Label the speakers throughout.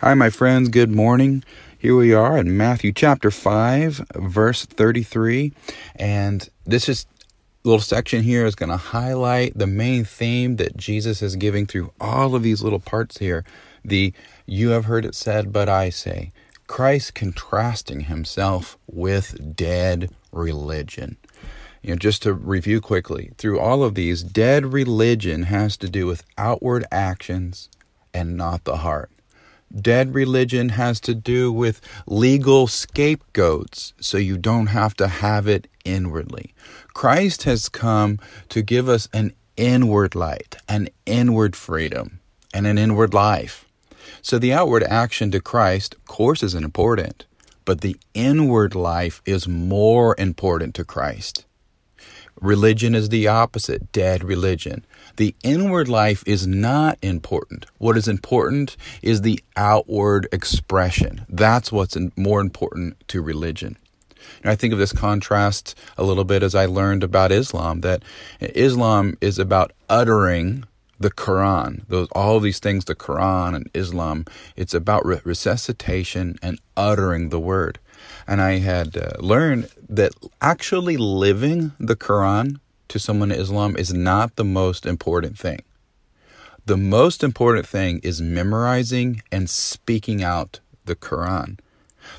Speaker 1: Hi, my friends. Good morning. Here we are in Matthew chapter 5, verse 33. And this is little section here is going to highlight the main theme that Jesus is giving through all of these little parts here. The you have heard it said, but I say. Christ contrasting himself with dead religion. You know, just to review quickly, through all of these, dead religion has to do with outward actions and not the heart. Dead religion has to do with legal scapegoats, so you don't have to have it inwardly. Christ has come to give us an inward light, an inward freedom, and an inward life. So the outward action to Christ, of course, is important, but the inward life is more important to Christ. Religion is the opposite, dead religion. The inward life is not important. What is important is the outward expression. That's what's more important to religion. And I think of this contrast a little bit as I learned about Islam that Islam is about uttering the Quran, those all these things, the Quran and Islam. It's about resuscitation and uttering the word. And I had uh, learned that actually living the Quran to someone in Islam is not the most important thing. The most important thing is memorizing and speaking out the Quran.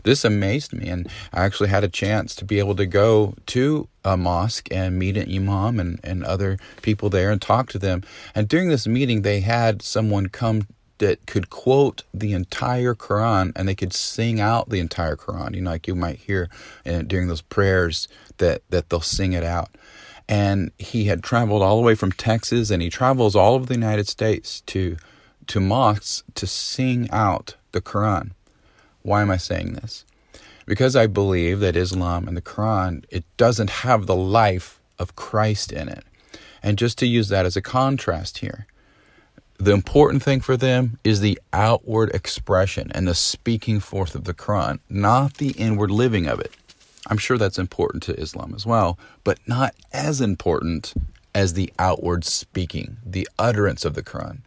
Speaker 1: This amazed me, and I actually had a chance to be able to go to a mosque and meet an imam and, and other people there and talk to them. And during this meeting, they had someone come that could quote the entire Quran and they could sing out the entire Quran. You know, like you might hear uh, during those prayers that, that they'll sing it out. And he had traveled all the way from Texas and he travels all over the United States to, to mosques to sing out the Quran. Why am I saying this? Because I believe that Islam and the Quran, it doesn't have the life of Christ in it. And just to use that as a contrast here, the important thing for them is the outward expression and the speaking forth of the Quran, not the inward living of it. I'm sure that's important to Islam as well, but not as important as the outward speaking, the utterance of the Quran.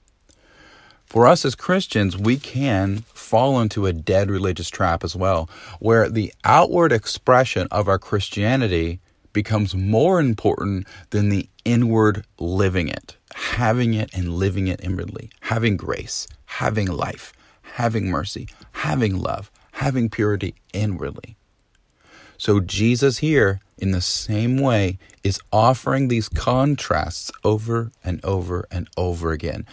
Speaker 1: For us as Christians, we can fall into a dead religious trap as well, where the outward expression of our Christianity becomes more important than the inward living it having it and living it inwardly, having grace, having life, having mercy, having love, having purity inwardly. So, Jesus here, in the same way, is offering these contrasts over and over and over again.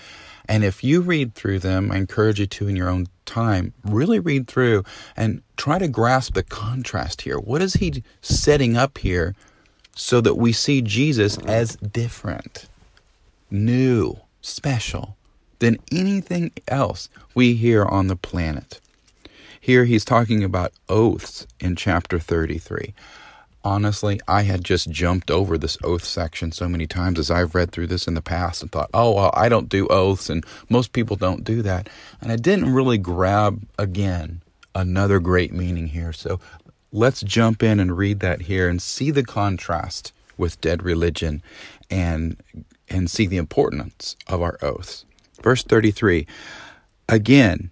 Speaker 1: And if you read through them, I encourage you to in your own time, really read through and try to grasp the contrast here. What is he setting up here so that we see Jesus as different? new, special than anything else we hear on the planet. Here he's talking about oaths in chapter 33. Honestly, I had just jumped over this oath section so many times as I've read through this in the past and thought, oh, well, I don't do oaths and most people don't do that. And I didn't really grab again another great meaning here. So let's jump in and read that here and see the contrast with dead religion and and see the importance of our oaths. Verse 33 Again,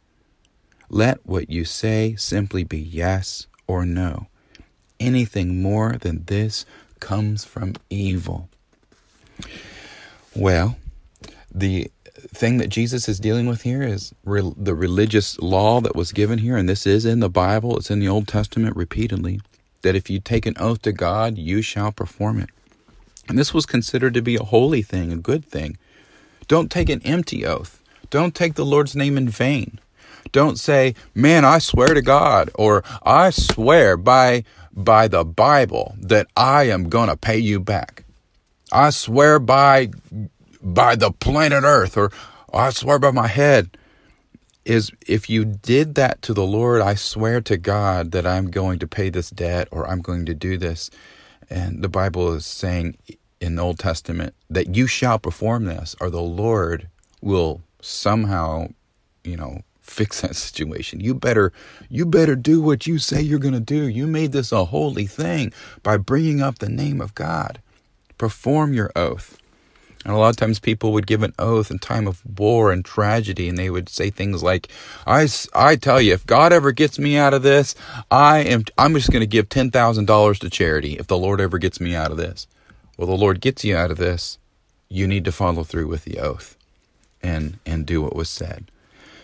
Speaker 1: Let what you say simply be yes or no. Anything more than this comes from evil. Well, the thing that Jesus is dealing with here is re- the religious law that was given here, and this is in the Bible, it's in the Old Testament repeatedly, that if you take an oath to God, you shall perform it. And this was considered to be a holy thing, a good thing. Don't take an empty oath. Don't take the Lord's name in vain. Don't say, "Man, I swear to God," or "I swear by by the Bible that I am going to pay you back." I swear by by the planet Earth or I swear by my head. is if you did that to the Lord, I swear to God that I'm going to pay this debt or I'm going to do this. And the Bible is saying in the Old Testament that you shall perform this or the Lord will somehow, you know, fix that situation. You better you better do what you say you're going to do. You made this a holy thing by bringing up the name of God. Perform your oath. And a lot of times people would give an oath in time of war and tragedy, and they would say things like, I, I tell you, if God ever gets me out of this, I am, I'm just going to give $10,000 to charity if the Lord ever gets me out of this. Well, the Lord gets you out of this. You need to follow through with the oath and, and do what was said.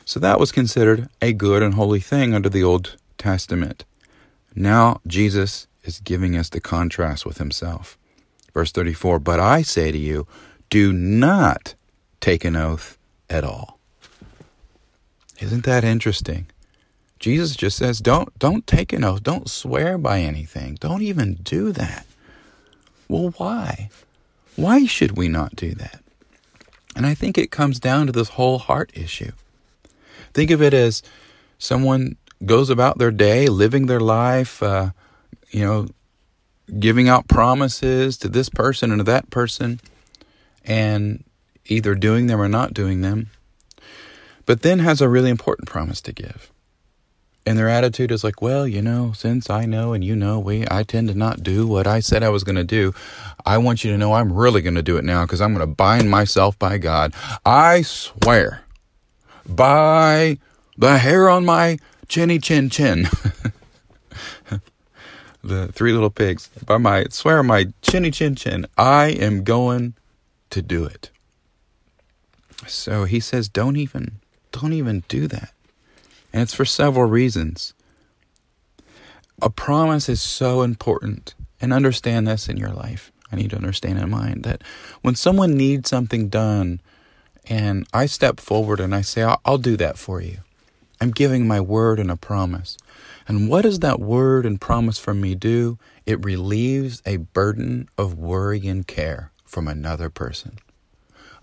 Speaker 1: So that was considered a good and holy thing under the Old Testament. Now Jesus is giving us the contrast with himself. Verse 34 But I say to you, do not take an oath at all. Isn't that interesting? Jesus just says, don't, don't take an oath. Don't swear by anything. Don't even do that. Well, why? Why should we not do that? And I think it comes down to this whole heart issue. Think of it as someone goes about their day, living their life, uh, you know, giving out promises to this person and to that person and either doing them or not doing them, but then has a really important promise to give. And their attitude is like, well, you know, since I know and you know, we I tend to not do what I said I was going to do. I want you to know I'm really going to do it now because I'm going to bind myself by God. I swear by the hair on my chinny chin chin. the three little pigs. By my swear my chinny chin chin, I am going to do it. So he says, don't even, don't even do that. And it's for several reasons. A promise is so important. And understand this in your life. I need to understand in mind that when someone needs something done, and I step forward and I say, I'll, I'll do that for you. I'm giving my word and a promise. And what does that word and promise from me do? It relieves a burden of worry and care from another person.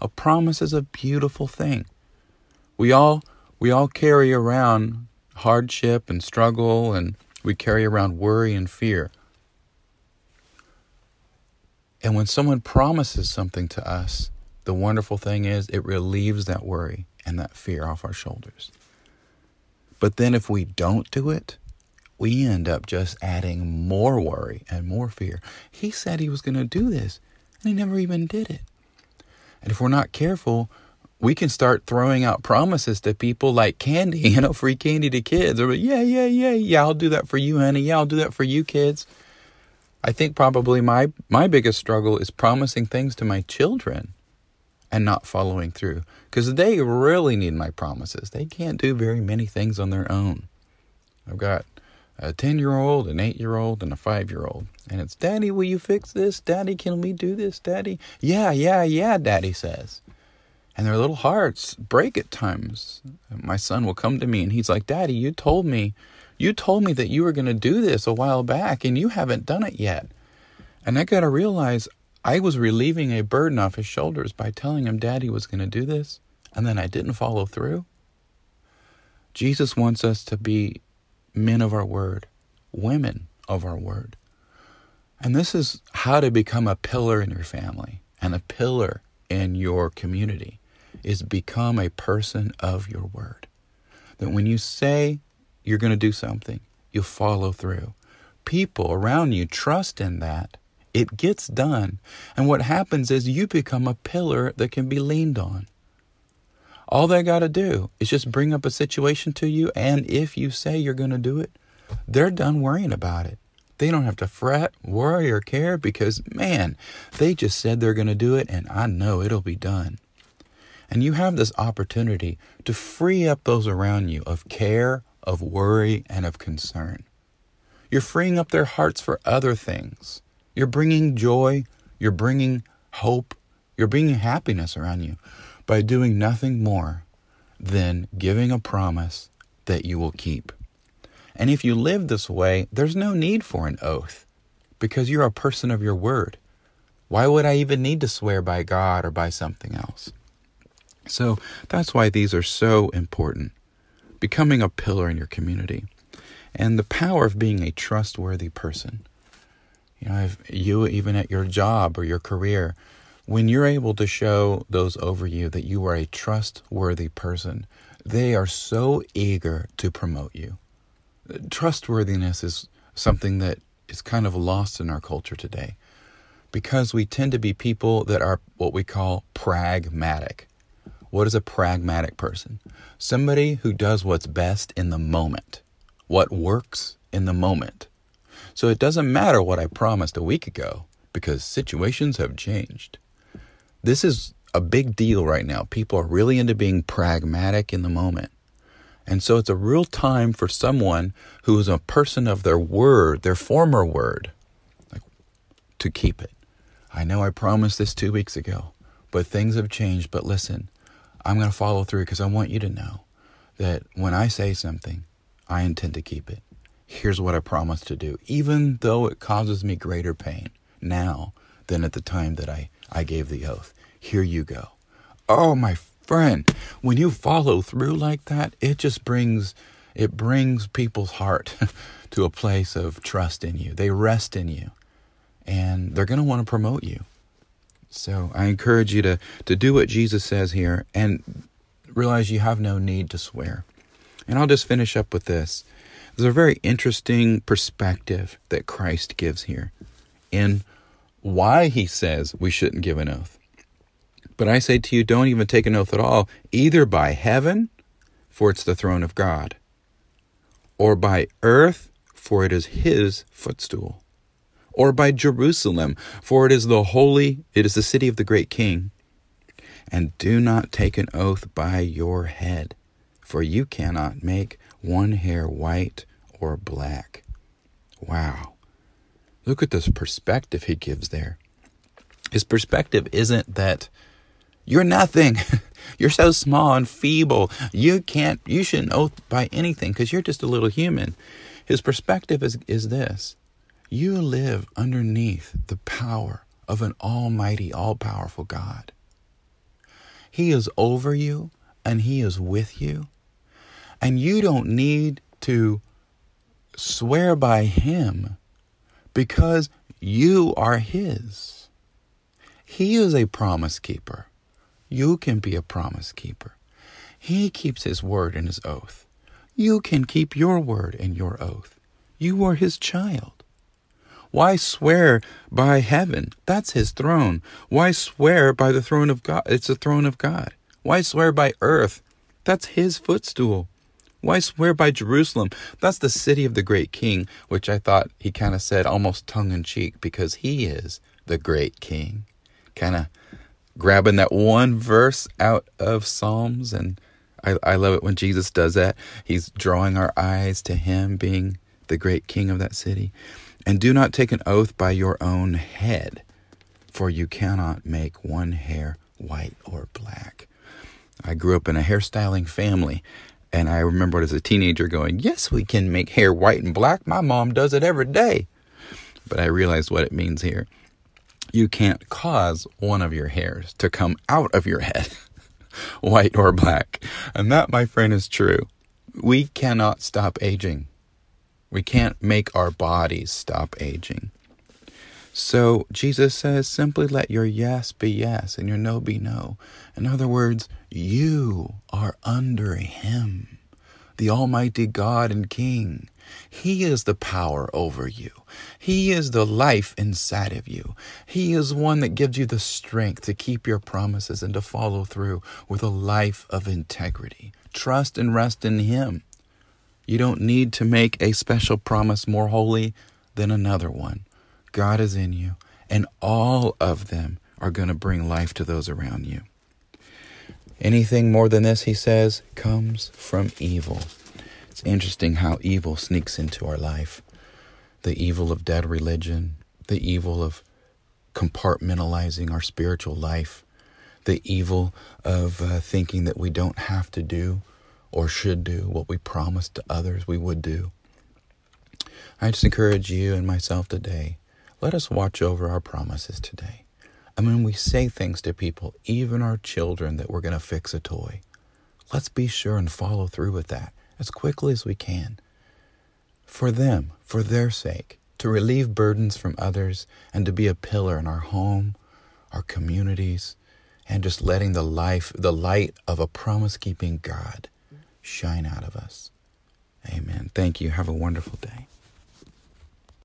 Speaker 1: A promise is a beautiful thing. We all we all carry around hardship and struggle and we carry around worry and fear. And when someone promises something to us, the wonderful thing is it relieves that worry and that fear off our shoulders. But then if we don't do it, we end up just adding more worry and more fear. He said he was going to do this. and he never even did it. And if we're not careful, we can start throwing out promises to people like candy, you know, free candy to kids. Or, yeah, yeah, yeah, yeah, I'll do that for you, honey. Yeah, I'll do that for you, kids. I think probably my, my biggest struggle is promising things to my children and not following through because they really need my promises. They can't do very many things on their own. I've got a 10 year old, an 8 year old, and a 5 year old. And it's, Daddy, will you fix this? Daddy, can we do this? Daddy? Yeah, yeah, yeah, Daddy says. And their little hearts break at times. My son will come to me and he's like, Daddy, you told me, you told me that you were going to do this a while back and you haven't done it yet. And I got to realize I was relieving a burden off his shoulders by telling him Daddy was going to do this and then I didn't follow through. Jesus wants us to be men of our word, women of our word. And this is how to become a pillar in your family and a pillar in your community is become a person of your word. That when you say you're going to do something, you follow through. People around you trust in that. It gets done. And what happens is you become a pillar that can be leaned on. All they got to do is just bring up a situation to you, and if you say you're going to do it, they're done worrying about it. They don't have to fret, worry, or care because, man, they just said they're going to do it, and I know it'll be done. And you have this opportunity to free up those around you of care, of worry, and of concern. You're freeing up their hearts for other things. You're bringing joy, you're bringing hope, you're bringing happiness around you by doing nothing more than giving a promise that you will keep. And if you live this way, there's no need for an oath because you're a person of your word. Why would I even need to swear by God or by something else? So that's why these are so important. becoming a pillar in your community, and the power of being a trustworthy person. You know, if you even at your job or your career, when you're able to show those over you that you are a trustworthy person, they are so eager to promote you. Trustworthiness is something that is kind of lost in our culture today because we tend to be people that are what we call pragmatic. What is a pragmatic person? Somebody who does what's best in the moment, what works in the moment. So it doesn't matter what I promised a week ago because situations have changed. This is a big deal right now. People are really into being pragmatic in the moment. And so it's a real time for someone who is a person of their word, their former word, like, to keep it. I know I promised this two weeks ago, but things have changed. But listen, I'm going to follow through because I want you to know that when I say something, I intend to keep it here's what I promised to do, even though it causes me greater pain now than at the time that I, I gave the oath. Here you go. Oh, my friend, when you follow through like that, it just brings it brings people's heart to a place of trust in you. They rest in you. And they're going to want to promote you. So I encourage you to, to do what Jesus says here and realize you have no need to swear. And I'll just finish up with this. There's a very interesting perspective that Christ gives here in why he says we shouldn't give an oath. But I say to you, don't even take an oath at all, either by heaven, for it's the throne of God, or by earth, for it is his footstool, or by Jerusalem, for it is the holy, it is the city of the great king. And do not take an oath by your head, for you cannot make one hair white or black. Wow. Look at this perspective he gives there. His perspective isn't that you're nothing. you're so small and feeble. You can't, you shouldn't oath by anything because you're just a little human. His perspective is, is this you live underneath the power of an almighty, all powerful God. He is over you and He is with you. And you don't need to swear by Him because you are His. He is a promise keeper. You can be a promise keeper. He keeps His word and His oath. You can keep your word and your oath. You are His child. Why swear by heaven? That's His throne. Why swear by the throne of God? It's the throne of God. Why swear by earth? That's His footstool. Why swear by Jerusalem? That's the city of the great king, which I thought he kind of said almost tongue in cheek because he is the great king. Kind of grabbing that one verse out of Psalms. And I, I love it when Jesus does that. He's drawing our eyes to him being the great king of that city. And do not take an oath by your own head, for you cannot make one hair white or black. I grew up in a hairstyling family, and I remember as a teenager going, Yes, we can make hair white and black. My mom does it every day. But I realized what it means here. You can't cause one of your hairs to come out of your head, white or black. And that, my friend, is true. We cannot stop aging. We can't make our bodies stop aging. So Jesus says, simply let your yes be yes and your no be no. In other words, you are under Him, the Almighty God and King. He is the power over you. He is the life inside of you. He is one that gives you the strength to keep your promises and to follow through with a life of integrity. Trust and rest in Him. You don't need to make a special promise more holy than another one. God is in you, and all of them are going to bring life to those around you. Anything more than this, he says, comes from evil. It's interesting how evil sneaks into our life the evil of dead religion, the evil of compartmentalizing our spiritual life, the evil of uh, thinking that we don't have to do or should do what we promised to others we would do. I just encourage you and myself today let us watch over our promises today. And when we say things to people, even our children, that we're going to fix a toy, let's be sure and follow through with that as quickly as we can for them, for their sake, to relieve burdens from others and to be a pillar in our home, our communities, and just letting the life, the light of a promise keeping God shine out of us. Amen. Thank you. Have a wonderful day.